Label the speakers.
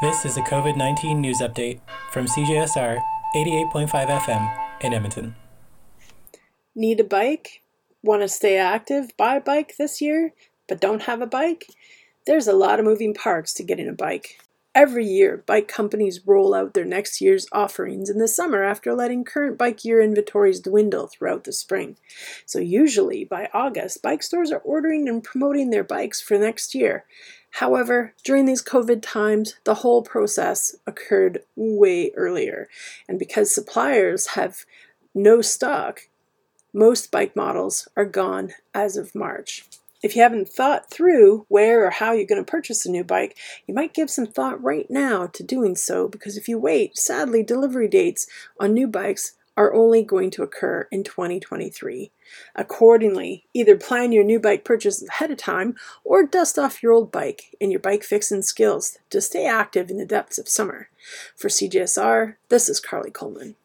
Speaker 1: This is a COVID 19 news update from CJSR 88.5 FM in Edmonton.
Speaker 2: Need a bike? Want to stay active? Buy a bike this year, but don't have a bike? There's a lot of moving parts to getting a bike. Every year, bike companies roll out their next year's offerings in the summer after letting current bike year inventories dwindle throughout the spring. So, usually by August, bike stores are ordering and promoting their bikes for next year. However, during these COVID times, the whole process occurred way earlier. And because suppliers have no stock, most bike models are gone as of March. If you haven't thought through where or how you're going to purchase a new bike, you might give some thought right now to doing so because if you wait, sadly, delivery dates on new bikes are only going to occur in 2023. Accordingly, either plan your new bike purchase ahead of time or dust off your old bike and your bike fixing skills to stay active in the depths of summer. For CJSR, this is Carly Coleman.